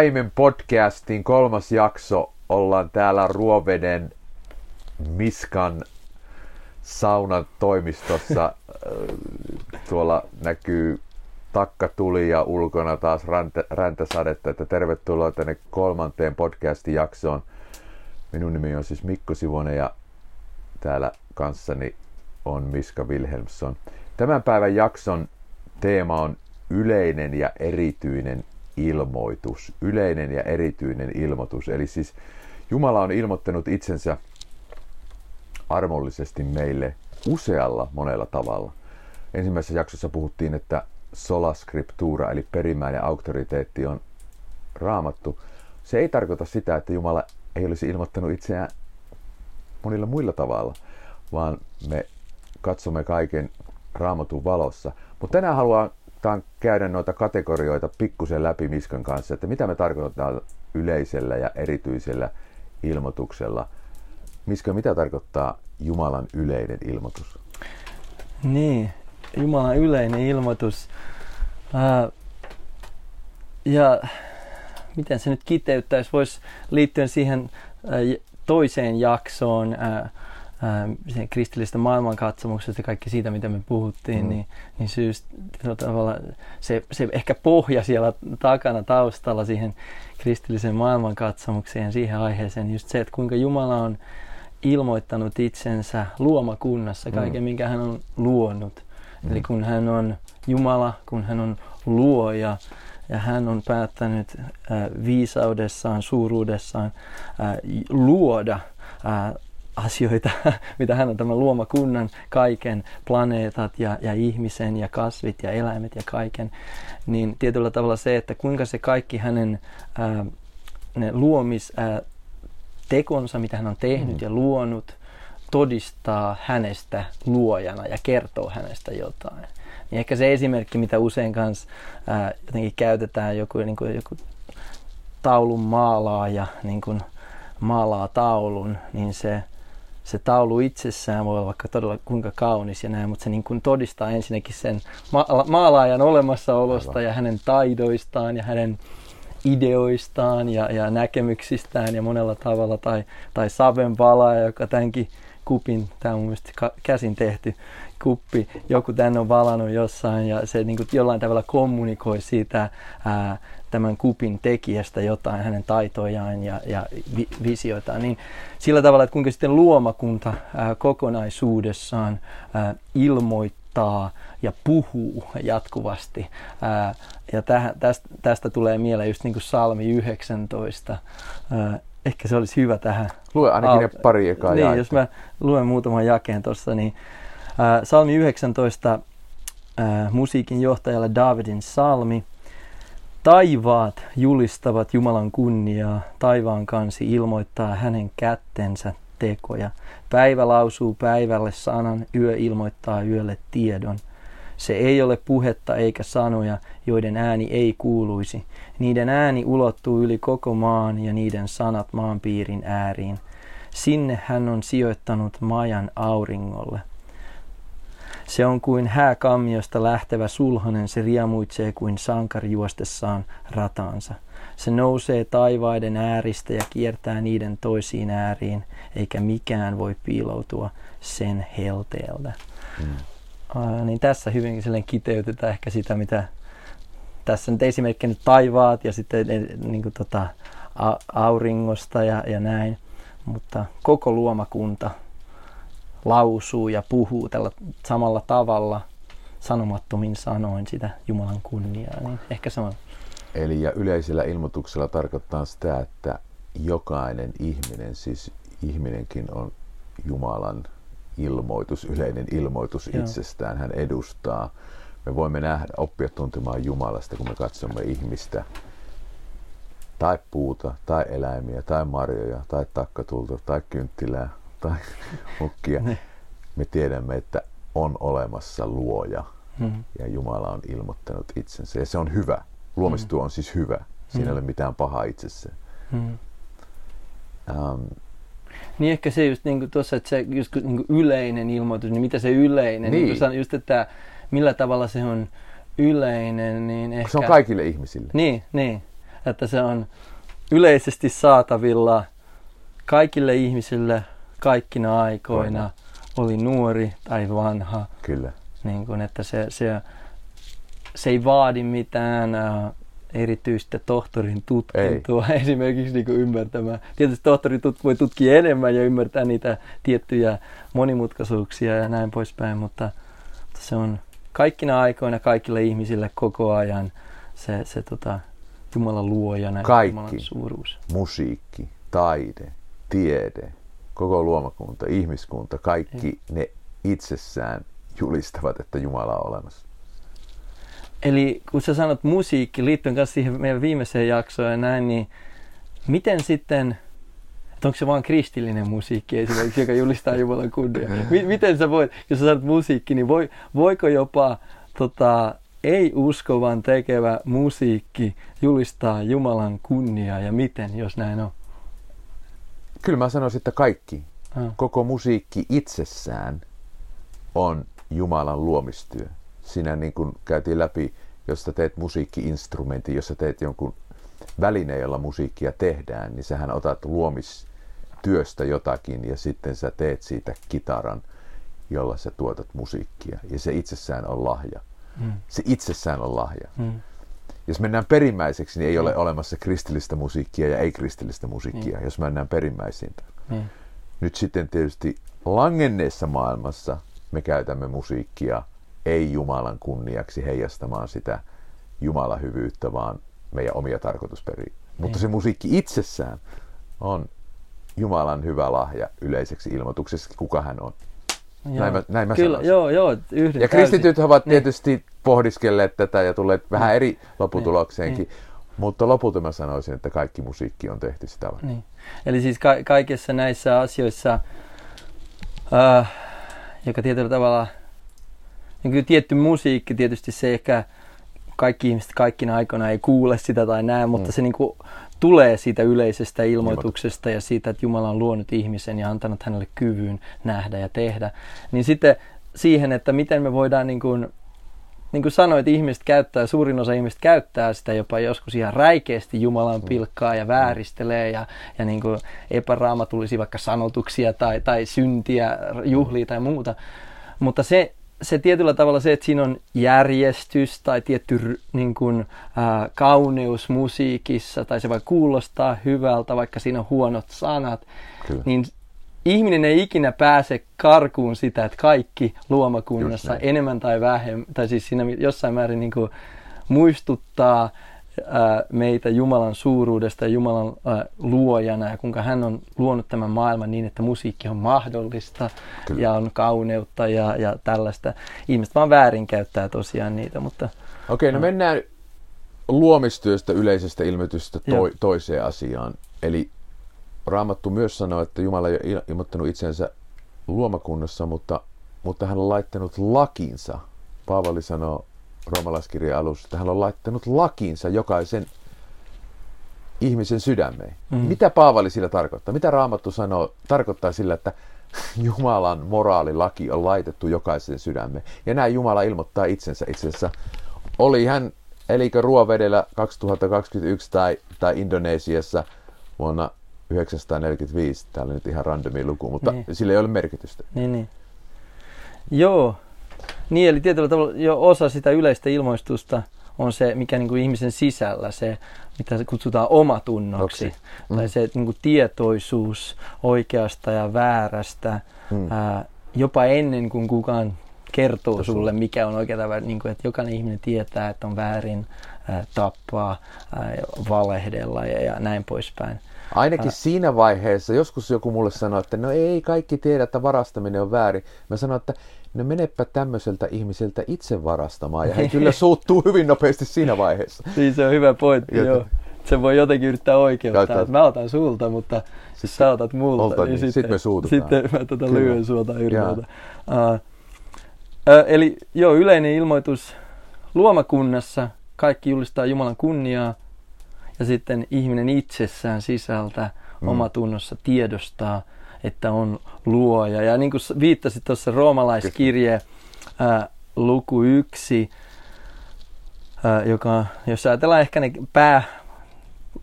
Paimen podcastiin kolmas jakso. Ollaan täällä Ruoveden Miskan saunan toimistossa. Tuolla näkyy takkatuli ja ulkona taas räntä, räntäsadetta. Että tervetuloa tänne kolmanteen podcastin jaksoon. Minun nimi on siis Mikko Sivonen ja täällä kanssani on Miska Wilhelmsson. Tämän päivän jakson teema on yleinen ja erityinen ilmoitus. Yleinen ja erityinen ilmoitus. Eli siis Jumala on ilmoittanut itsensä armollisesti meille usealla monella tavalla. Ensimmäisessä jaksossa puhuttiin, että sola scriptura, eli perimmäinen auktoriteetti on raamattu. Se ei tarkoita sitä, että Jumala ei olisi ilmoittanut itseään monilla muilla tavalla, vaan me katsomme kaiken raamatun valossa. Mutta tänään haluan käydä noita kategorioita pikkusen läpi Miskan kanssa, että mitä me tarkoitetaan yleisellä ja erityisellä ilmoituksella. Miska, mitä tarkoittaa Jumalan yleinen ilmoitus? Niin, Jumalan yleinen ilmoitus. Ää, ja miten se nyt kiteyttäisi, voisi liittyä siihen ää, toiseen jaksoon, ää, ää, kristillistä maailmankatsomuksesta ja kaikki siitä, mitä me puhuttiin, mm. niin, niin tavalla, se, se ehkä pohja siellä takana taustalla siihen kristilliseen maailmankatsomukseen ja siihen aiheeseen, just se, että kuinka Jumala on ilmoittanut itsensä luomakunnassa kaiken, mm. minkä hän on luonut. Mm. Eli kun hän on Jumala, kun hän on luoja, ja hän on päättänyt äh, viisaudessaan, suuruudessaan äh, luoda äh, asioita, mitä hän on tämän luomakunnan, kaiken, planeetat ja, ja ihmisen ja kasvit ja eläimet ja kaiken, niin tietyllä tavalla se, että kuinka se kaikki hänen ää, ne luomis ää, tekonsa, mitä hän on tehnyt mm. ja luonut, todistaa hänestä luojana ja kertoo hänestä jotain. Niin ehkä se esimerkki, mitä usein kanssa ää, jotenkin käytetään, joku, niin kuin, joku taulun maalaaja niin kuin maalaa taulun, niin se se taulu itsessään voi olla vaikka todella kuinka kaunis ja näin, mutta se niin kuin todistaa ensinnäkin sen ma- maalaajan olemassaolosta Aivan. ja hänen taidoistaan ja hänen ideoistaan ja, ja näkemyksistään ja monella tavalla. Tai, tai Saven valaaja, joka tämänkin kupin, tämä on mun käsin tehty kuppi, joku tänne on valannut jossain ja se niin kuin jollain tavalla kommunikoi siitä ää, tämän kupin tekijästä jotain, hänen taitojaan ja, ja vi, visioitaan, niin sillä tavalla, että kuinka sitten luomakunta ää, kokonaisuudessaan ää, ilmoittaa ja puhuu jatkuvasti. Ää, ja täh, tästä, tästä tulee mieleen just niin kuin salmi 19. Ää, ehkä se olisi hyvä tähän. Lue ainakin al- ne pari ekaa Niin, jos mä luen muutaman jakeen tuossa, niin ää, salmi 19 ää, musiikin johtajalle Davidin salmi. Taivaat julistavat Jumalan kunniaa, taivaan kansi ilmoittaa hänen kättensä tekoja. Päivä lausuu päivälle sanan, yö ilmoittaa yölle tiedon. Se ei ole puhetta eikä sanoja, joiden ääni ei kuuluisi. Niiden ääni ulottuu yli koko maan ja niiden sanat maanpiirin ääriin. Sinne hän on sijoittanut majan auringolle. Se on kuin hääkammiosta lähtevä sulhanen, se riemuitsee kuin sankari juostessaan rataansa. Se nousee taivaiden ääristä ja kiertää niiden toisiin ääriin, eikä mikään voi piiloutua sen helteeltä. Hmm. Uh, niin tässä hyvinkin kiteytetään ehkä sitä, mitä tässä nyt esimerkkinä taivaat ja sitten niin kuin tota, auringosta ja, ja näin, mutta koko luomakunta lausuu ja puhuu tällä samalla tavalla sanomattomin sanoin sitä Jumalan kunniaa. Niin ehkä sama. Eli ja yleisellä ilmoituksella tarkoittaa sitä, että jokainen ihminen, siis ihminenkin on Jumalan ilmoitus, yleinen ilmoitus Joo. itsestään. Hän edustaa. Me voimme nähdä, oppia tuntemaan Jumalasta, kun me katsomme ihmistä tai puuta, tai eläimiä, tai marjoja, tai takkatulta, tai kynttilää, tai mukkia, niin. me tiedämme, että on olemassa luoja mm-hmm. ja Jumala on ilmoittanut itsensä. Ja se on hyvä. Luomistyö mm-hmm. on siis hyvä. Siinä mm-hmm. ei ole mitään pahaa itsessään. Mm-hmm. Um, niin ehkä se just niin tuossa, että se just niin yleinen ilmoitus, niin mitä se yleinen, niin. niin just, että millä tavalla se on yleinen, niin ehkä... Se on kaikille ihmisille. Niin, niin. että se on yleisesti saatavilla kaikille ihmisille kaikkina aikoina, oli nuori tai vanha. Kyllä. Niin kun, että se, se, se ei vaadi mitään uh, erityistä tohtorin tutkintoa ei. esimerkiksi niin ymmärtämään. Tietysti tohtori tut- voi tutkia enemmän ja ymmärtää niitä tiettyjä monimutkaisuuksia ja näin poispäin, mutta, mutta se on kaikkina aikoina kaikille ihmisille koko ajan se, se tota, Jumalan luojana Kaikki. Jumalan suuruus. musiikki, taide, tiede, koko luomakunta, ihmiskunta, kaikki ei. ne itsessään julistavat, että Jumala on olemassa. Eli kun sä sanot musiikki liittyen kanssa siihen meidän viimeiseen jaksoon ja näin, niin miten sitten, että onko se vain kristillinen musiikki esimerkiksi, joka julistaa Jumalan kunnia? M- miten sä voit, jos sä sanot musiikki, niin voi, voiko jopa tota, ei-uskovan tekevä musiikki julistaa Jumalan kunniaa ja miten, jos näin on? Kyllä mä sanoisin, että kaikki, Ah. koko musiikki itsessään on Jumalan luomistyö. Siinä niin kuin käytiin läpi, jos sä teet musiikkiinstrumentin, jos sä teet jonkun välineen, jolla musiikkia tehdään, niin sähän otat luomistyöstä jotakin ja sitten sä teet siitä kitaran, jolla sä tuotat musiikkia. Ja se itsessään on lahja. Mm. Se itsessään on lahja. Mm. Jos mennään perimmäiseksi, niin ei ole olemassa kristillistä musiikkia ja ei-kristillistä musiikkia, jos mennään perimmäisiin. Niin. Nyt sitten tietysti langenneessa maailmassa me käytämme musiikkia ei Jumalan kunniaksi heijastamaan sitä Jumalan hyvyyttä, vaan meidän omia tarkoitusperiä. Mutta Niin. se musiikki itsessään on Jumalan hyvä lahja yleiseksi ilmoituksessa, kuka hän on. Näin mä- näin mä Kyllä, sanoisin. joo, joo, yhden Ja kristityt ovat Niin. tietysti pohdiskelleet tätä ja tulleet vähän eri lopputulokseenkin, Niin. mutta lopulta mä sanoisin, että kaikki musiikki on tehty sitä varten. Niin. Eli siis ka- kaikissa näissä asioissa, äh, joka tietyllä tavalla, niin kyllä tietty musiikki tietysti se ehkä kaikki ihmiset kaikkina aikoina ei kuule sitä tai näe, mutta Mm. se niin kuin tulee siitä yleisestä ilmoituksesta ja siitä, että Jumala on luonut ihmisen ja antanut hänelle kyvyn nähdä ja tehdä. Niin sitten siihen, että miten me voidaan niin kuin, niin kuin sanoit, ihmiset käyttää, suurin osa ihmistä käyttää sitä jopa joskus ihan räikeästi Jumalan pilkkaa ja vääristelee ja, ja niin kuin epäraamatullisia vaikka sanotuksia tai, tai syntiä, juhlia tai muuta. Mutta se, se tietyllä tavalla se, että siinä on järjestys tai tietty niin kuin, ää, kauneus musiikissa tai se voi kuulostaa hyvältä, vaikka siinä on huonot sanat, Kyllä. niin ihminen ei ikinä pääse karkuun sitä, että kaikki luomakunnassa enemmän tai vähemmän, tai siis siinä jossain määrin niin kuin muistuttaa meitä Jumalan suuruudesta ja Jumalan luojana ja kuinka hän on luonut tämän maailman niin, että musiikki on mahdollista Kyllä. ja on kauneutta ja, ja tällaista. Ihmiset vaan väärinkäyttää tosiaan niitä, mutta Okei, no mennään luomistyöstä yleisestä Joo. to- toiseen asiaan. Eli Raamattu myös sanoo, että Jumala ei ole il- ilmoittanut itsensä luomakunnassa, mutta, mutta hän on laittanut lakinsa. Paavali sanoo roomalaiskirjan alussa, että hän on laittanut lakinsa jokaisen ihmisen sydämeen. Mm. Mitä Paavali sillä tarkoittaa? Mitä Raamattu sanoo? Tarkoittaa sillä, että Jumalan moraalilaki on laitettu jokaisen sydämeen. Ja näin Jumala ilmoittaa itsensä itse asiassa. Oli hän, elikö Ruovedellä 2021 tai, tai Indonesiassa vuonna 945. Täällä nyt ihan randomi luku, mutta niin. sillä ei ole merkitystä. Niin, niin. Joo. Niin, eli tietyllä tavalla jo osa sitä yleistä ilmoistusta on se, mikä niin kuin ihmisen sisällä, se mitä kutsutaan omatunnoksi. Oksi. Mm. Tai se niin kuin tietoisuus oikeasta ja väärästä, mm. Ää, jopa ennen kuin kukaan kertoo Totta sulle, mikä on väärin, niin kuin, että jokainen ihminen tietää, että on väärin ää, tappaa, ää, valehdella ja, ja näin poispäin. Ainakin Ää. siinä vaiheessa, joskus joku mulle sanoi, että no ei kaikki tiedä, että varastaminen on väärin. Mä sanoin, että no menepä tämmöiseltä ihmiseltä itse varastamaan. Ja he kyllä suuttuu hyvin nopeasti siinä vaiheessa. Siis se on hyvä pointti, Joten- joo. Se voi jotenkin yrittää oikeuttaa, Käyttää- että mä otan sulta, mutta sitten sä otat multa. multa, niin sit me suututaan. Sitten mä tätä Kyllä. lyön yritä. Uh, uh, eli joo, yleinen ilmoitus luomakunnassa. Kaikki julistaa Jumalan kunniaa. Ja sitten ihminen itsessään sisältä Mm. omatunnossa tiedostaa, että on luoja. Ja niin kuin viittasit tuossa roomalaiskirje ää, luku yksi, ää, joka, jos ajatellaan ehkä ne pää,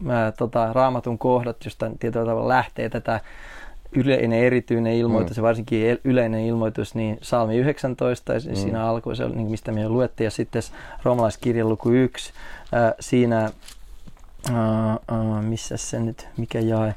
ää, tota, raamatun kohdat, josta tietyllä tavalla lähtee tätä yleinen erityinen ilmoitus mm. ja varsinkin yleinen ilmoitus, niin Salmi 19, mm. siinä alkoi se, niin mistä me jo luettiin, ja sitten roomalaiskirjan luku 1, ää, siinä, ää, ää, missä se nyt, mikä jae,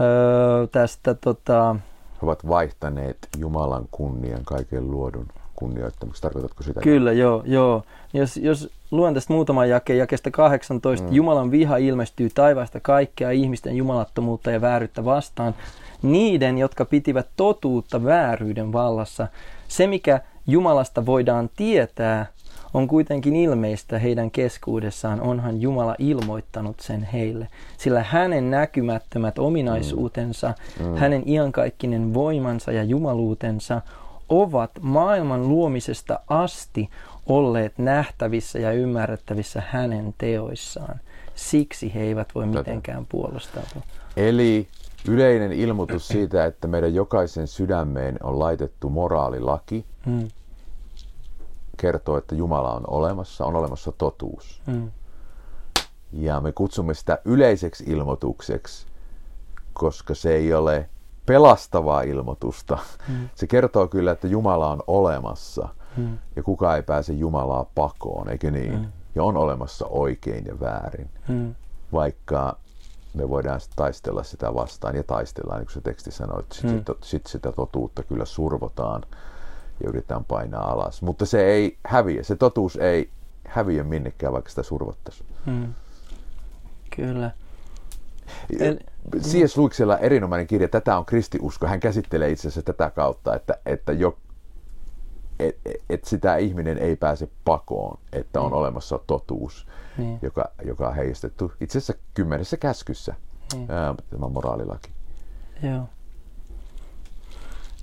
ää, tästä tota... He ovat vaihtaneet Jumalan kunnian kaiken luodun kunnioittamiseksi. Tarkoitatko sitä? Kyllä, joo. joo. Jos, jos luen tästä muutaman jakeen, jakeesta 18. Mm. Jumalan viha ilmestyy taivaasta kaikkea ihmisten jumalattomuutta ja vääryyttä vastaan. Niiden, jotka pitivät totuutta vääryyden vallassa. Se, mikä Jumalasta voidaan tietää, on kuitenkin ilmeistä heidän keskuudessaan, onhan Jumala ilmoittanut sen heille. Sillä hänen näkymättömät ominaisuutensa, mm. Mm. hänen iankaikkinen voimansa ja jumaluutensa ovat maailman luomisesta asti olleet nähtävissä ja ymmärrettävissä hänen teoissaan. Siksi he eivät voi mitenkään puolustautua. Eli yleinen ilmoitus siitä, että meidän jokaisen sydämeen on laitettu moraalilaki, hmm. Kertoo, että Jumala on olemassa, on olemassa totuus. Hmm. Ja me kutsumme sitä yleiseksi ilmoitukseksi, koska se ei ole pelastavaa ilmoitusta. Hmm. Se kertoo kyllä, että Jumala on olemassa hmm. ja kukaan ei pääse Jumalaa pakoon, eikö niin? Hmm. Ja on olemassa oikein ja väärin. Hmm. Vaikka me voidaan taistella sitä vastaan ja taistellaan, niin kuin se teksti sanoo, että sitten hmm. sit sitä totuutta kyllä survotaan ja yritetään painaa alas. Mutta se ei häviä, se totuus ei häviä minnekään, vaikka sitä survottaisiin. Hmm. Kyllä. El... C.S. Luiksella erinomainen kirja, Tätä on kristiusko. Hän käsittelee itse asiassa tätä kautta, että, että jo, et, et sitä ihminen ei pääse pakoon, että on mm. olemassa totuus, niin. joka, joka on heijastettu itse asiassa kymmenessä käskyssä, niin. ää, tämä moraalilaki. Joo.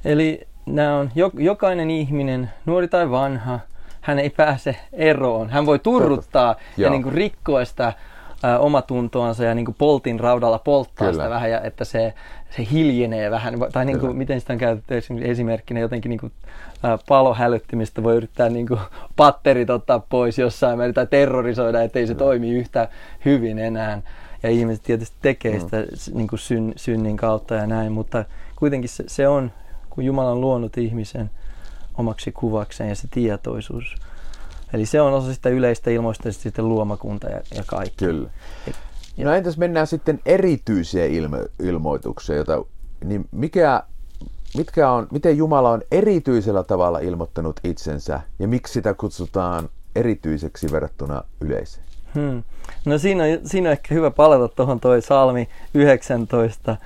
Eli nämä on jokainen ihminen, nuori tai vanha, hän ei pääse eroon. Hän voi turruttaa ja niin kuin rikkoa sitä omatuntoansa ja niin kuin poltin raudalla polttaa Kyllä. sitä vähän, ja että se, se hiljenee vähän. Tai niin kuin, miten sitä on käytetty esimerkkinä jotenkin niin kuin, palohälyttimistä voi yrittää niin kuin, patterit ottaa pois jossain määrin tai terrorisoida, ettei se Kyllä. toimi yhtä hyvin enää. Ja ihmiset tietysti tekee mm. sitä mm. niin kuin syn, synnin kautta ja näin, mutta kuitenkin se, se on, kun Jumala on luonut ihmisen omaksi kuvakseen ja se tietoisuus Eli se on osa sitä yleistä ilmoista sitten luomakunta ja, ja kaikki. Kyllä. Et, ja... No entäs mennään sitten erityisiä ilmo- ilmoituksia, jota, niin mikä, mitkä on, miten Jumala on erityisellä tavalla ilmoittanut itsensä ja miksi sitä kutsutaan erityiseksi verrattuna yleiseen? Hmm. No siinä on, siinä on ehkä hyvä palata tuohon toi salmi 19,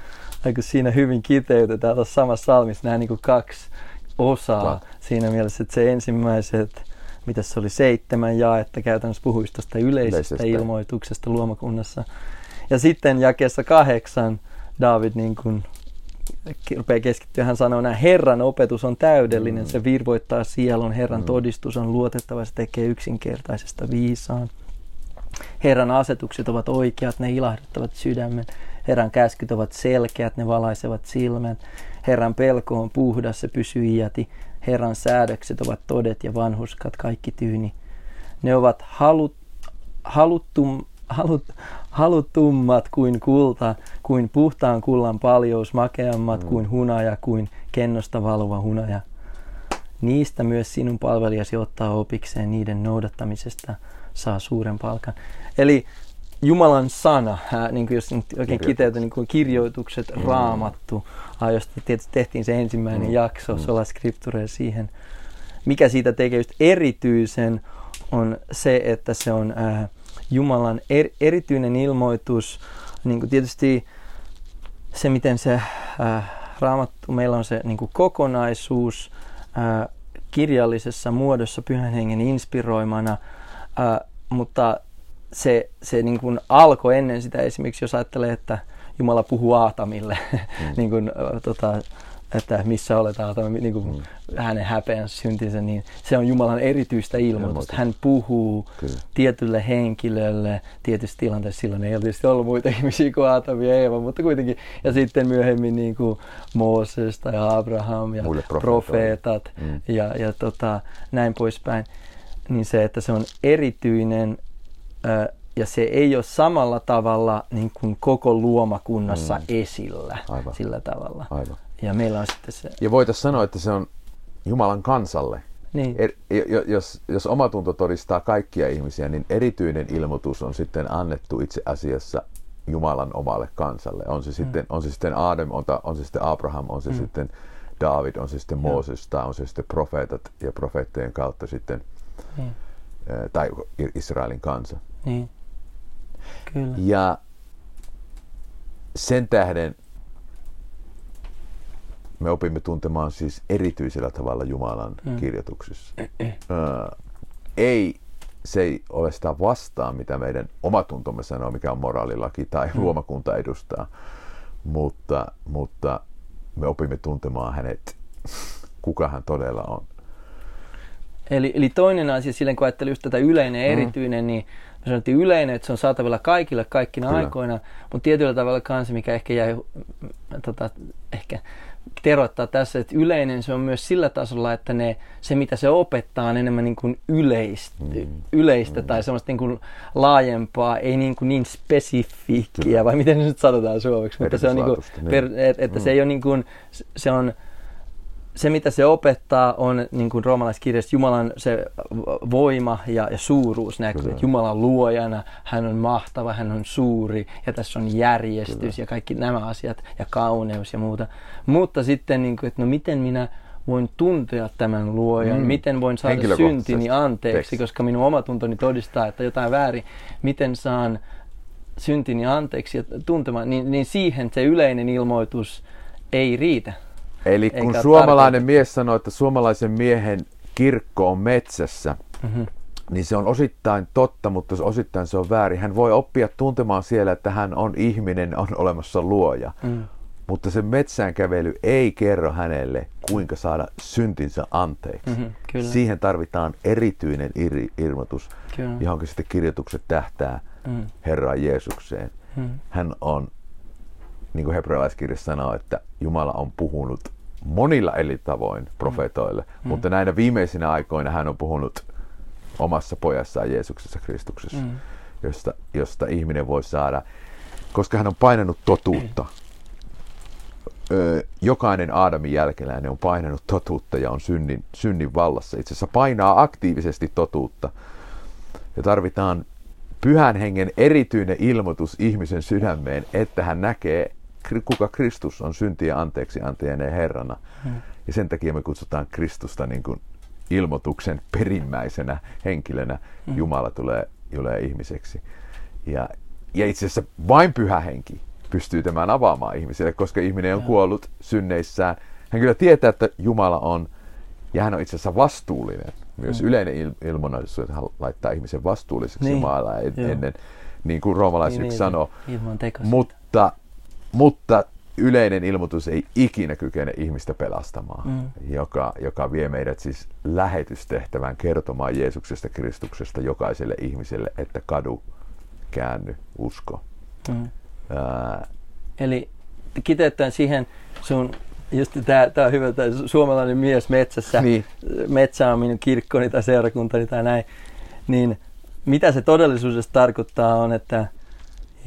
kun siinä hyvin kiteytetään tuossa samassa salmissa nämä niin kuin kaksi osaa. Kla. Siinä mielessä, että se ensimmäiset mitä se oli, seitsemän jaetta käytännössä puhuisi tuosta yleisestä, yleisestä ilmoituksesta luomakunnassa. Ja sitten jakeessa kahdeksan David niin kuin rupeaa keskittyä, hän sanoo näin, Herran opetus on täydellinen, mm. se virvoittaa sielun, Herran mm. todistus on luotettava, se tekee yksinkertaisesta viisaan. Herran asetukset ovat oikeat, ne ilahduttavat sydämen. Herran käskyt ovat selkeät, ne valaisevat silmät. Herran pelko on puhdas, se pysyy iäti. Herran säädökset ovat todet ja vanhuskat, kaikki tyyni. Ne ovat halut, haluttum, halut, haluttummat kuin kulta, kuin puhtaan kullan paljous, makeammat mm. kuin hunaja, kuin kennosta valuva hunaja. Niistä myös sinun palvelijasi ottaa opikseen niiden noudattamisesta saa suuren palkan. Eli Jumalan sana, ää, niin kuin jos nyt oikein kiteytä, niin kuin kirjoitukset, mm. raamattu, ää, josta tietysti tehtiin se ensimmäinen mm. jakso, mm. Sola Scripture siihen. Mikä siitä tekee just erityisen on se, että se on ää, Jumalan er, erityinen ilmoitus. Niin kuin tietysti se, miten se ää, raamattu, meillä on se niin kuin kokonaisuus ää, kirjallisessa muodossa pyhän hengen inspiroimana, ää, mutta se, se niin kuin alkoi ennen sitä esimerkiksi, jos ajattelee, että Jumala puhuu Aatamille, mm. niin kuin, tota, että missä olet Aatami, niin kuin mm. hänen häpeänsä, syntinsä, niin se on Jumalan erityistä ilmoitusta. Hän puhuu Kyllä. tietylle henkilölle tietyssä tilanteessa. Silloin ei ole tietysti ollut muita ihmisiä kuin Aatami ja Eeva, mutta kuitenkin. Ja sitten myöhemmin niin kuin Mooses tai Abraham ja profeetat mm. ja, ja tota, näin poispäin. Niin se, että se on erityinen ja se ei ole samalla tavalla niin kuin koko luomakunnassa mm. esillä Aivan. sillä tavalla. Aivan. Ja meillä on sitten se... Ja voitaisiin sanoa, että se on Jumalan kansalle. Niin. Er, jos, jos omatunto todistaa kaikkia ihmisiä, niin erityinen ilmoitus on sitten annettu itse asiassa Jumalan omalle kansalle. On se sitten, mm. on se sitten Adam, on, ta, on se sitten Abraham, on se mm. sitten David, on se sitten Mooses tai on se sitten profeetat ja profeettojen kautta sitten, Niin. ää, tai Israelin kansa. Niin. Kyllä. Ja sen tähden me opimme tuntemaan siis erityisellä tavalla Jumalan Mm. kirjoituksissa. Ää, ei, se ei ole sitä vastaan, mitä meidän omatuntomme sanoo, mikä on moraalilaki tai Mm. luomakunta edustaa, mutta, mutta me opimme tuntemaan hänet, kuka hän todella on. Eli, eli toinen asia, silleen kun ajattelin just tätä yleinen ja Mm. erityinen, niin me sanottiin yleinen, että se on saatavilla kaikille kaikkina Kyllä. aikoina, mutta tietyllä tavalla kanssa, mikä ehkä jäi mm, tota, ehkä teroittaa tässä, että yleinen se on myös sillä tasolla, että ne, se mitä se opettaa on enemmän niin kuin yleistä, Mm. yleistä tai semmoista niin kuin laajempaa, ei niin, kuin niin spesifiikkiä, vai miten se nyt sanotaan suomeksi, mutta se on niin kuin, per, niin. et, että se ei ole niin kuin, se on se, mitä se opettaa, on niin kuin roomalaiskirjassa Jumalan se voima ja, ja suuruus näkyy. Kyllä. Jumalan luojana, hän on mahtava, hän on suuri ja tässä on järjestys Kyllä. ja kaikki nämä asiat ja kauneus ja muuta. Mutta sitten, niin kuin, että no miten minä voin tuntea tämän luojan, Mm. miten voin saada syntini anteeksi, koska minun omatuntoni todistaa, että jotain väärin. Miten saan syntini anteeksi ja tuntemaan, niin, niin siihen se yleinen ilmoitus ei riitä. Eli kun Eikä suomalainen tarkoita- mies sanoo, että suomalaisen miehen kirkko on metsässä, Mhm. niin se on osittain totta, mutta osittain se on väärin. Hän voi oppia tuntemaan siellä, että hän on ihminen, on olemassa luoja. Mm. Mutta se metsään kävely ei kerro hänelle, kuinka saada syntinsä anteeksi. Mhm, kyllä. Siihen tarvitaan erityinen iri, ilmoitus, Kyllä. johonkin sitten kirjoitukset tähtää Mm. Herraan Jeesukseen. Mm. Hän on, niin kuin hebrealaiskirja sanoo, että Jumala on puhunut monilla eri tavoin profeetoille, mm. mutta näinä viimeisinä aikoina hän on puhunut omassa pojassaan Jeesuksessa Kristuksessa, Mm. josta, josta ihminen voi saada, koska hän on painanut totuutta. Jokainen Aadamin jälkeläinen on painanut totuutta ja on synnin, synnin vallassa. Itse asiassa painaa aktiivisesti totuutta. Ja tarvitaan pyhän hengen erityinen ilmoitus ihmisen sydämeen, että hän näkee, kuka Kristus on syntiä anteeksi antajaneen Herrana. Mm. Ja sen takia me kutsutaan Kristusta niin kuin ilmoituksen perimmäisenä henkilönä. Mm. Jumala tulee, tulee ihmiseksi. Ja, ja itse asiassa vain pyhä henki pystyy tämän avaamaan ihmiselle, koska ihminen on kuollut synneissään. Hän kyllä tietää, että Jumala on, ja hän on itse asiassa vastuullinen. Myös Mm. yleinen il- ilmoitus, että hän laittaa ihmisen vastuulliseksi Niin, Jumala en, ennen, niin kuin roomalaisyksi Niin, niin, sanoo. Tekosyitä. Mutta, mutta yleinen ilmoitus ei ikinä kykene ihmistä pelastamaan, Mm. joka, joka vie meidät siis lähetystehtävään kertomaan Jeesuksesta Kristuksesta jokaiselle ihmiselle, että kadu, käänny, usko. Mm. Ää, Eli kiteyttäen siihen sun, just tää, tää on hyvä, tää suomalainen mies metsässä, Niin. metsä on minun kirkkoni tai seurakuntani tai näin, niin mitä se todellisuudessa tarkoittaa on, että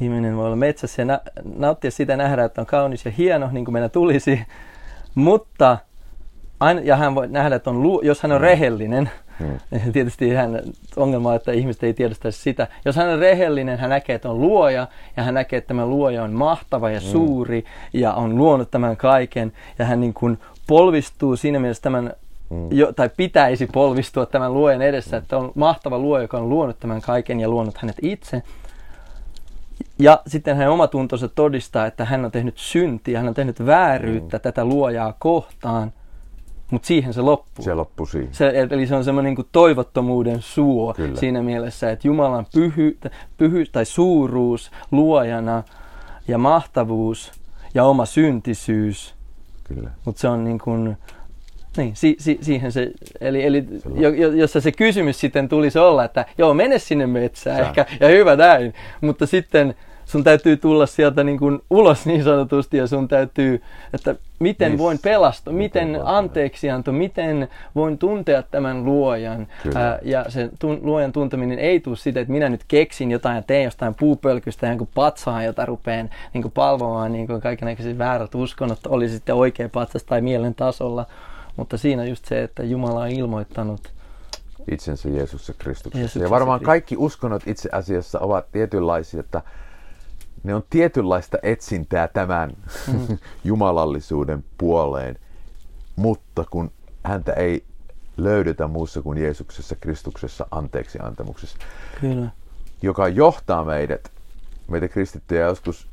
ihminen voi olla metsässä ja na- nauttia sitä nähdä, että on kaunis ja hieno, niin kuin meidän tulisi, mutta aina, ja hän voi nähdä, että on, lu- jos hän on rehellinen, Hmm. Tietysti hän, ongelma on, että ihmiset ei tiedostaisi sitä. Jos hän on rehellinen, hän näkee, että on luoja ja hän näkee, että tämä luoja on mahtava ja suuri ja on luonut tämän kaiken ja hän niin kuin polvistuu siinä mielessä tämän, Mm. jo, tai pitäisi polvistua tämän luojan edessä, että on mahtava luoja, joka on luonut tämän kaiken ja luonut hänet itse. Ja sitten hänen omatuntonsa todistaa, että hän on tehnyt syntiä, hän on tehnyt vääryyttä Mm. tätä luojaa kohtaan, mutta siihen se loppuu. Se loppui siihen. Se, eli se on semmoinen niin toivottomuuden suo Kyllä. siinä mielessä, että Jumalan pyhy, pyhy tai suuruus luojana ja mahtavuus ja oma syntisyys, Kyllä. mutta se on niin kuin, niin, si, si, siihen se, eli, eli jo, jo, jossa se kysymys sitten tulisi olla, että joo, mene sinne metsään Sä. ehkä, ja hyvä näin, mutta sitten sun täytyy tulla sieltä niin kuin ulos niin sanotusti ja sun täytyy, että miten Niin, voin pelastua, miten miten anteeksianto, miten voin tuntea tämän luojan. Kyllä. Ää, ja se tun, luojan tunteminen ei tule siitä, että minä nyt keksin jotain ja teen jostain puupölkystä ja patsaan, jota rupeen niin kuin palvomaan niin kuin kaikenlaiset väärät uskonnot, oli sitten oikea patsas tai mielen tasolla. Mutta siinä just se, että Jumala on ilmoittanut itsensä Jeesuksessa Kristuksessa. Jeesuksessa ja varmaan kaikki uskonnot itse asiassa ovat tietynlaisia, että ne on tietynlaista etsintää tämän Mm. jumalallisuuden puoleen, mutta kun häntä ei löydetä muussa kuin Jeesuksessa Kristuksessa anteeksi antamuksessa, Kyllä. joka johtaa meidät, meitä kristittyjä joskus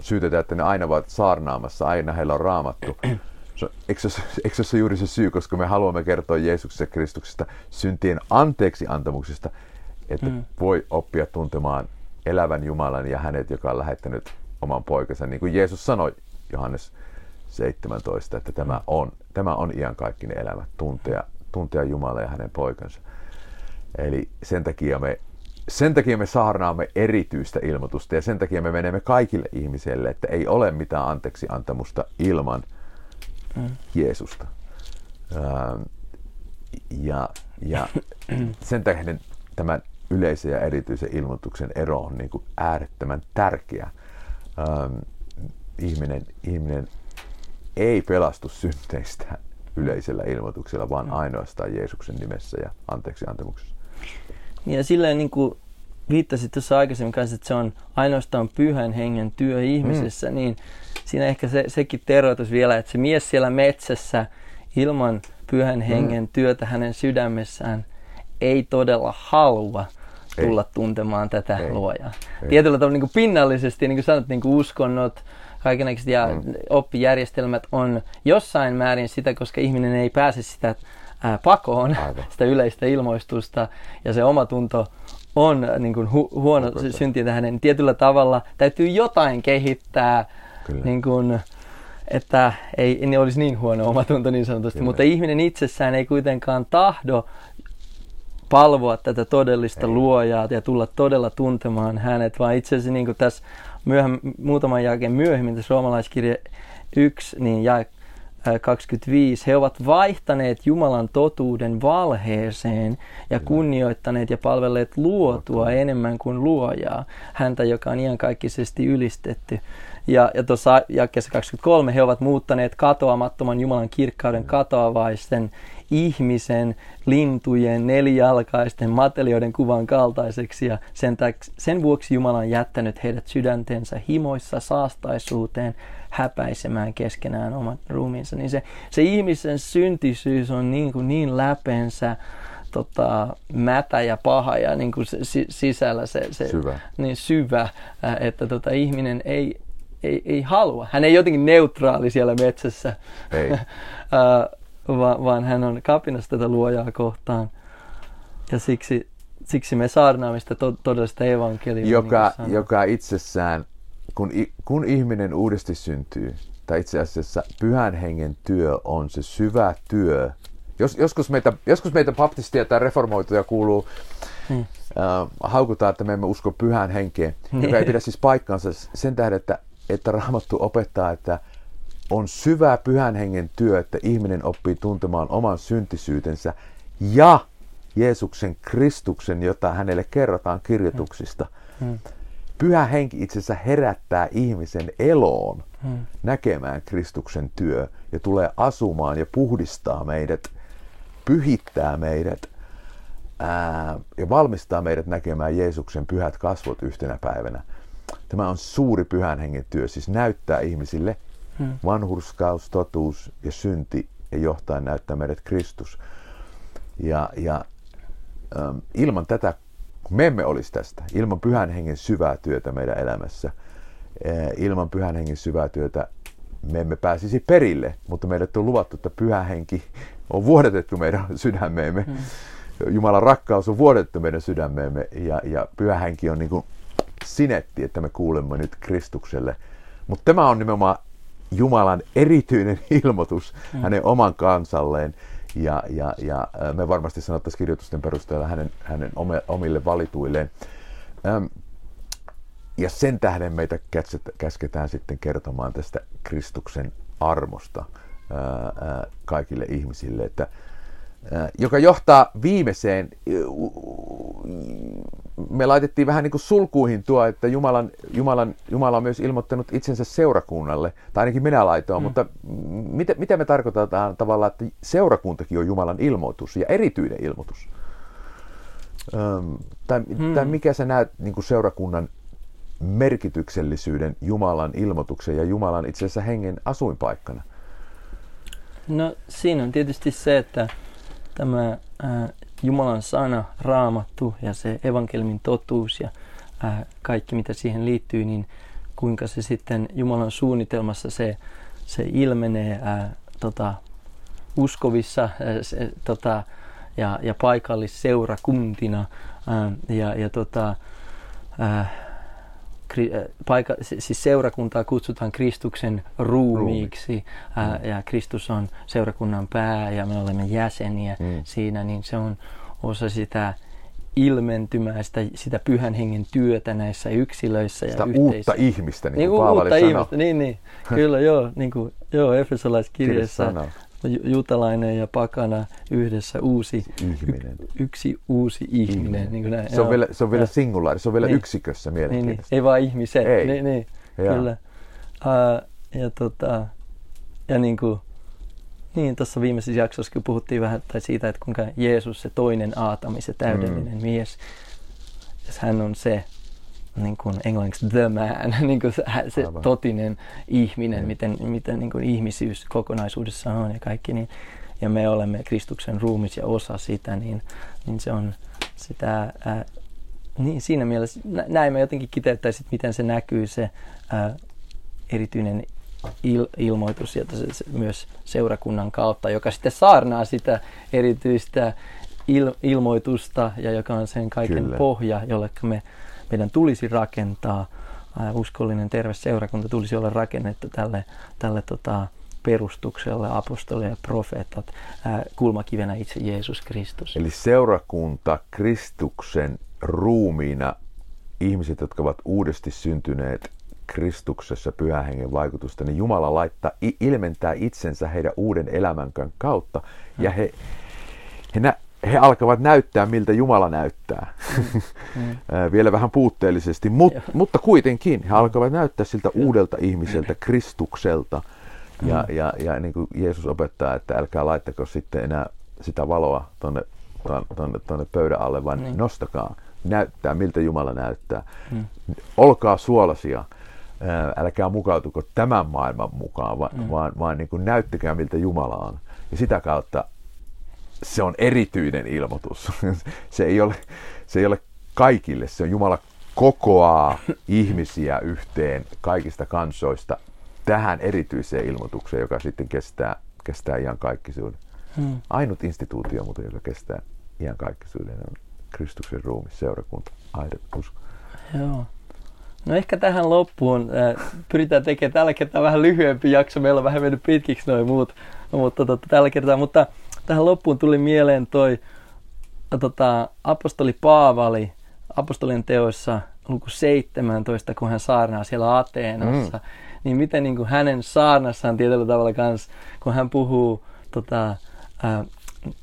syytetään, että ne aina ovat saarnaamassa, aina heillä on raamattu. Se, eikö, se, eikö se ole juuri se syy, koska me haluamme kertoa Jeesuksesta Kristuksesta syntien anteeksi antamuksesta, että mm. voi oppia tuntemaan elävän Jumalan ja hänet, joka on lähettänyt oman poikansa. Niin kuin Jeesus sanoi Johannes 17, että tämä on, tämä on iankaikkinen elämä, tuntea, tuntea Jumala ja hänen poikansa. Eli sen takia me, sen takia me saarnaamme erityistä ilmoitusta ja sen takia me menemme kaikille ihmisille, että ei ole mitään anteeksi antamusta ilman Mm. Jeesusta. Ja, ja sen tähden tämän yleisen ja erityisen ilmoituksen ero on niin kuin äärettömän tärkeä. Ähm, ihminen, ihminen ei pelastu synteistä yleisellä ilmoituksella, vaan ainoastaan Jeesuksen nimessä ja anteeksi antamuksessa. Ja silleen niin kuin viittasit tuossa aikaisemmin kanssa, että se on ainoastaan pyhän hengen työ ihmisessä, mm. niin siinä ehkä se, sekin teroitus vielä, että se mies siellä metsässä ilman pyhän hengen työtä hänen sydämessään ei todella halua Ei. tulla tuntemaan tätä Ei. luojaa. Ei. Tietyllä tavalla niin kuin pinnallisesti, niin kuin sanot, niin kuin uskonnot, kaikenlaiset ja Mm. oppijärjestelmät on jossain määrin sitä, koska ihminen ei pääse sitä ää, pakoon, Aivan. sitä yleistä ilmoistusta ja se oma tunto on niin kuin hu- huono se? synti tähän, niin tietyllä tavalla täytyy jotain kehittää, Kyllä. niin kuin, että ei niin olisi niin huono omatunto niin sanotusti, Kyllä. mutta ihminen itsessään ei kuitenkaan tahdo palvoa tätä todellista Ei. luojaa ja tulla todella tuntemaan hänet, vaan itse asiassa niin kuin tässä myöhem, muutaman jälkeen myöhemmin tässä roomalaiskirja 1, niin jae ää, 25, he ovat vaihtaneet Jumalan totuuden valheeseen ja kunnioittaneet ja palvelleet luotua enemmän kuin luojaa, häntä, joka on iankaikkisesti ylistetty. Ja, ja tuossa jakeessa 23 he ovat muuttaneet katoamattoman Jumalan kirkkauden katoavaisten ihmisen, lintujen, nelijalkaisten, matelioiden kuvan kaltaiseksi ja sen, täks, sen vuoksi Jumala on jättänyt heidät sydäntensä himoissa saastaisuuteen häpäisemään keskenään omat ruumiinsa. Niin se, se ihmisen syntisyys on niin, kuin niin läpeensä tota, mätä ja paha ja niin kuin se, si, sisällä se, se Syvä. niin syvä, ää, että tota, ihminen ei, ei, ei halua. Hän ei jotenkin neutraali siellä metsässä, Ei. vaan, vaan hän on kapinassa tätä luojaa kohtaan. Ja siksi, siksi me saarnaamme sitä to, todellista evankeliumia. joka, niin kuin sanoo. joka itsessään, kun, kun ihminen uudesti syntyy, tai itse asiassa pyhän hengen työ on se syvä työ. Jos, joskus, meitä, joskus meitä baptistia tai reformoituja kuuluu, Hmm. äh, haukutaan, että me emme usko pyhän henkeen, joka ei pidä siis paikkaansa sen tähden, että, että Raamattu opettaa, että on syvä pyhän hengen työ, että ihminen oppii tuntemaan oman syntisyytensä ja Jeesuksen Kristuksen, jota hänelle kerrotaan kirjoituksista. Hmm. Pyhä henki itse asiassa herättää ihmisen eloon Hmm. näkemään Kristuksen työ ja tulee asumaan ja puhdistaa meidät, pyhittää meidät ää, ja valmistaa meidät näkemään Jeesuksen pyhät kasvot yhtenä päivänä. Tämä on suuri pyhän hengen työ, siis näyttää ihmisille Hmm. vanhurskaus, totuus ja synti ja johtaen näyttää meidät Kristus. Ja, ja ähm, ilman tätä, kun me emme olisi tästä, ilman pyhän hengen syvää työtä meidän elämässä, äh, ilman pyhän hengen syvää työtä me emme pääsisi perille, mutta meidät on luvattu, että pyhä henki on vuodatettu meidän sydämeemme. Hmm. Jumalan rakkaus on vuodettu meidän sydämeemme ja, ja pyhä henki on niin kuin sinetti, että me kuulemme nyt Kristukselle. Mutta tämä on nimenomaan Jumalan erityinen ilmoitus mm. hänen oman kansalleen. Ja, ja, ja me varmasti sanottaisiin kirjoitusten perusteella hänen, hänen omille valituilleen. Ja sen tähden meitä käsketään sitten kertomaan tästä Kristuksen armosta kaikille ihmisille, että joka johtaa viimeiseen, me laitettiin vähän niin kuin sulkuihin tuo, että Jumalan, Jumalan, Jumala on myös ilmoittanut itsensä seurakunnalle, tai ainakin minä laitoin, mm. mutta mitä, mitä me tarkoitetaan tavallaan, että seurakuntakin on Jumalan ilmoitus ja erityinen ilmoitus? Öm, tai, hmm. tai mikä sä näet niin kuin seurakunnan merkityksellisyyden Jumalan ilmoituksen ja Jumalan itse asiassa hengen asuinpaikkana? No siinä on tietysti se, että tämä äh, Jumalan sana, raamattu ja se evankelmin totuus ja äh, kaikki mitä siihen liittyy, niin kuinka se sitten Jumalan suunnitelmassa se, se ilmenee äh, tota, uskovissa äh, se, tota, ja, ja paikallisseurakuntina äh, ja, ja tota, äh, paika, siis seurakuntaa kutsutaan Kristuksen ruumiiksi ää, mm. ja Kristus on seurakunnan pää ja me olemme jäseniä mm. siinä, niin se on osa sitä ilmentymää, sitä, sitä pyhän hengen työtä näissä yksilöissä sitä ja uutta ihmistä, niin, niin kuin uutta sanoo. ihmistä, niin, niin. Kyllä, joo, niin kuin, joo, Efesolaiskirjassa jutalainen ja pakana yhdessä uusi, ihminen. Y, yksi uusi ihminen. ihminen. Niin näin, se, on vielä, se on vielä singulaari, se on vielä niin. yksikössä mielenkiintoista. Niin, niin. Ei vaan ihmisen, Ei. Niin, niin, kyllä. Uh, ja, tota, ja niin kuin, niin, tuossa viimeisessä jaksossa kun puhuttiin vähän tai siitä, että kuinka Jeesus, se toinen Aatami, se täydellinen mm. mies, hän on se, niin kuin englanniksi the man, niin kuin se, se totinen ihminen, mm. miten, miten niin kuin ihmisyys kokonaisuudessaan on ja kaikki, niin, ja me olemme Kristuksen ruumis ja osa sitä, niin, niin se on sitä, ää, niin siinä mielessä, näin mä jotenkin kiteyttäisin, miten se näkyy se ää, erityinen il, ilmoitus sieltä se, se, myös seurakunnan kautta, joka sitten saarnaa sitä erityistä il, ilmoitusta ja joka on sen kaiken Kyllä. pohja, jolle me meidän tulisi rakentaa, uskollinen terve seurakunta tulisi olla rakennettu tälle, tälle tota, perustukselle, apostolit ja profeetat, kulmakivenä itse Jeesus Kristus. Eli seurakunta Kristuksen ruumiina, ihmiset, jotka ovat uudesti syntyneet Kristuksessa pyhän hengen vaikutusta, niin Jumala laittaa, ilmentää itsensä heidän uuden elämän kautta, ja he, he nä, he alkavat näyttää, miltä Jumala näyttää. Mm. Mm. Vielä vähän puutteellisesti, mut, mutta kuitenkin he alkavat näyttää siltä uudelta ihmiseltä, Kristukselta. Ja, mm. ja, ja niin kuin Jeesus opettaa, että älkää laittako sitten enää sitä valoa tuonne tonne, tonne pöydän alle, vaan niin. nostakaa, näyttää, miltä Jumala näyttää. Mm. Olkaa suolasia, älkää mukautuko tämän maailman mukaan, vaan, mm. vaan, vaan niin kuin näyttäkää, miltä Jumala on. Ja sitä kautta se on erityinen ilmoitus. se, ei ole, se ei ole kaikille, se on Jumala kokoaa ihmisiä yhteen kaikista kansoista tähän erityiseen ilmoitukseen, joka sitten kestää, kestää ihan kaikkisuuden. Hmm. Ainut instituutio, mutta joka kestää ihan kaikkisuuden, on Kristuksen ruumi, seurakunta, aidot, usko. Joo. No ehkä tähän loppuun äh, pyritään tekemään tällä kertaa vähän lyhyempi jakso. Meillä on vähän mennyt pitkiksi noin muut, mutta tota, tällä kertaa. Mutta tähän loppuun tuli mieleen toi tota, apostoli Paavali apostolien teoissa luku 17, kun hän saarnaa siellä Ateenassa. Mm. Niin miten niin kuin hänen saarnassaan tietyllä tavalla kanssa, kun hän puhuu tota, ää,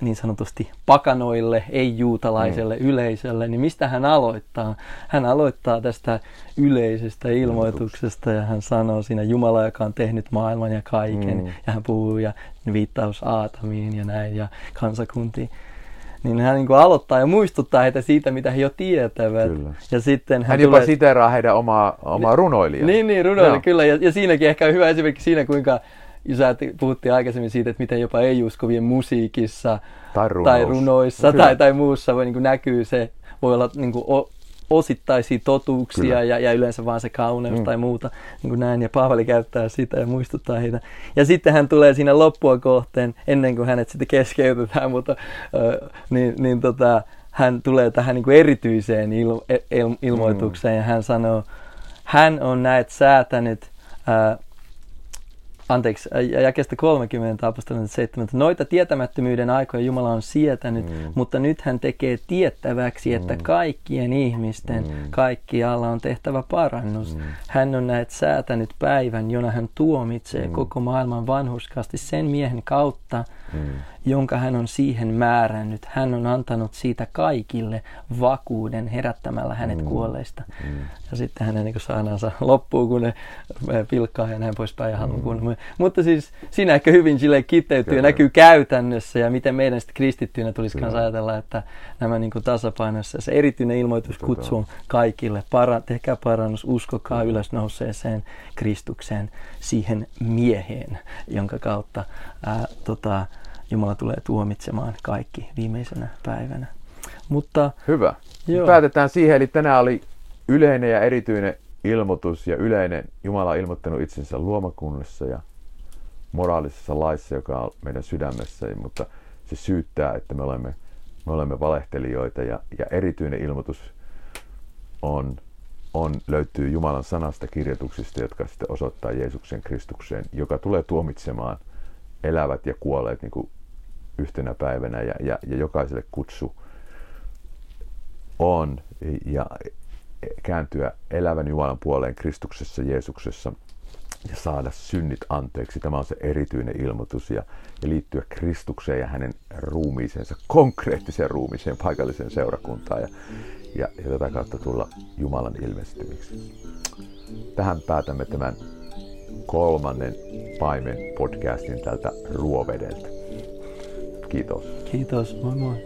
niin sanotusti pakanoille, ei-juutalaiselle mm. yleisölle, niin mistä hän aloittaa? Hän aloittaa tästä yleisestä ilmoituksesta ja hän sanoo siinä Jumala, joka on tehnyt maailman ja kaiken. Mm. Ja hän puhuu ja viittaus Aatamiin ja näin ja kansakuntiin. Niin hän niin kuin aloittaa ja muistuttaa heitä siitä, mitä he jo tietävät. Kyllä. Ja sitten hän, hän jopa tulee... siteraa heidän omaa, omaa runoilijaa. Niin, niin runoilija, kyllä. Ja, ja siinäkin ehkä hyvä esimerkki siinä, kuinka jos puhuttiin aikaisemmin siitä, että miten jopa ei-uskovien musiikissa tai, runous. tai runoissa tai, tai muussa voi, niin kuin näkyy se, voi olla niin kuin, o, osittaisia totuuksia ja, ja yleensä vaan se kauneus mm. tai muuta. Niin kuin näin, ja Paavali käyttää sitä ja muistuttaa heitä. Ja sitten hän tulee siinä loppua kohteen, ennen kuin hänet sitten keskeytetään, mutta äh, niin, niin tota, hän tulee tähän niin kuin erityiseen il, il, ilmoitukseen mm. ja hän sanoo, hän on näet säätänyt äh, anteeksi, jakeesta 30 apostolien 7. Noita tietämättömyyden aikoja Jumala on sietänyt, mm. mutta nyt hän tekee tiettäväksi, että mm. kaikkien ihmisten, mm. kaikkialla on tehtävä parannus. Mm. Hän on näet säätänyt päivän, jona hän tuomitsee mm. koko maailman vanhuskasti sen miehen kautta, mm. Jonka hän on siihen määrännyt. Hän on antanut siitä kaikille vakuuden herättämällä hänet mm. kuolleista. Mm. Ja sitten hänen niin saanansa loppuu, kun ne pilkkaa ja näin poispäin ja haluaa mm. Mutta siis siinä ehkä hyvin sille kiteytyy ja näkyy käytännössä ja miten meidän sitten kristittyinä tulisi myös ajatella, että nämä niin kuin tasapainossa. Se erityinen ilmoitus kutsuu kaikille. Para, tehkää parannus, uskokaa ylösnouseeseen Kristukseen, siihen mieheen, jonka kautta ää, tota, Jumala tulee tuomitsemaan kaikki viimeisenä päivänä. Mutta, Hyvä. Joo. Päätetään siihen, eli tänään oli yleinen ja erityinen ilmoitus ja yleinen Jumala on ilmoittanut itsensä luomakunnassa ja moraalisessa laissa, joka on meidän sydämessä, mutta se syyttää, että me olemme, me olemme valehtelijoita ja, ja erityinen ilmoitus on, on, löytyy Jumalan sanasta kirjoituksista, jotka sitten osoittaa Jeesuksen Kristukseen, joka tulee tuomitsemaan elävät ja kuolleet niin kuin yhtenä päivänä ja, ja, ja jokaiselle kutsu on ja kääntyä elävän Jumalan puoleen Kristuksessa, Jeesuksessa ja saada synnit anteeksi. Tämä on se erityinen ilmoitus ja, ja liittyä Kristukseen ja hänen ruumiisensa, konkreettiseen ruumiiseen, paikalliseen seurakuntaan ja, ja, ja tätä kautta tulla Jumalan ilmestymiksi. Tähän päätämme tämän kolmannen Paimen podcastin tältä Ruovedeltä. Kiitos. Kiitos, moi moi.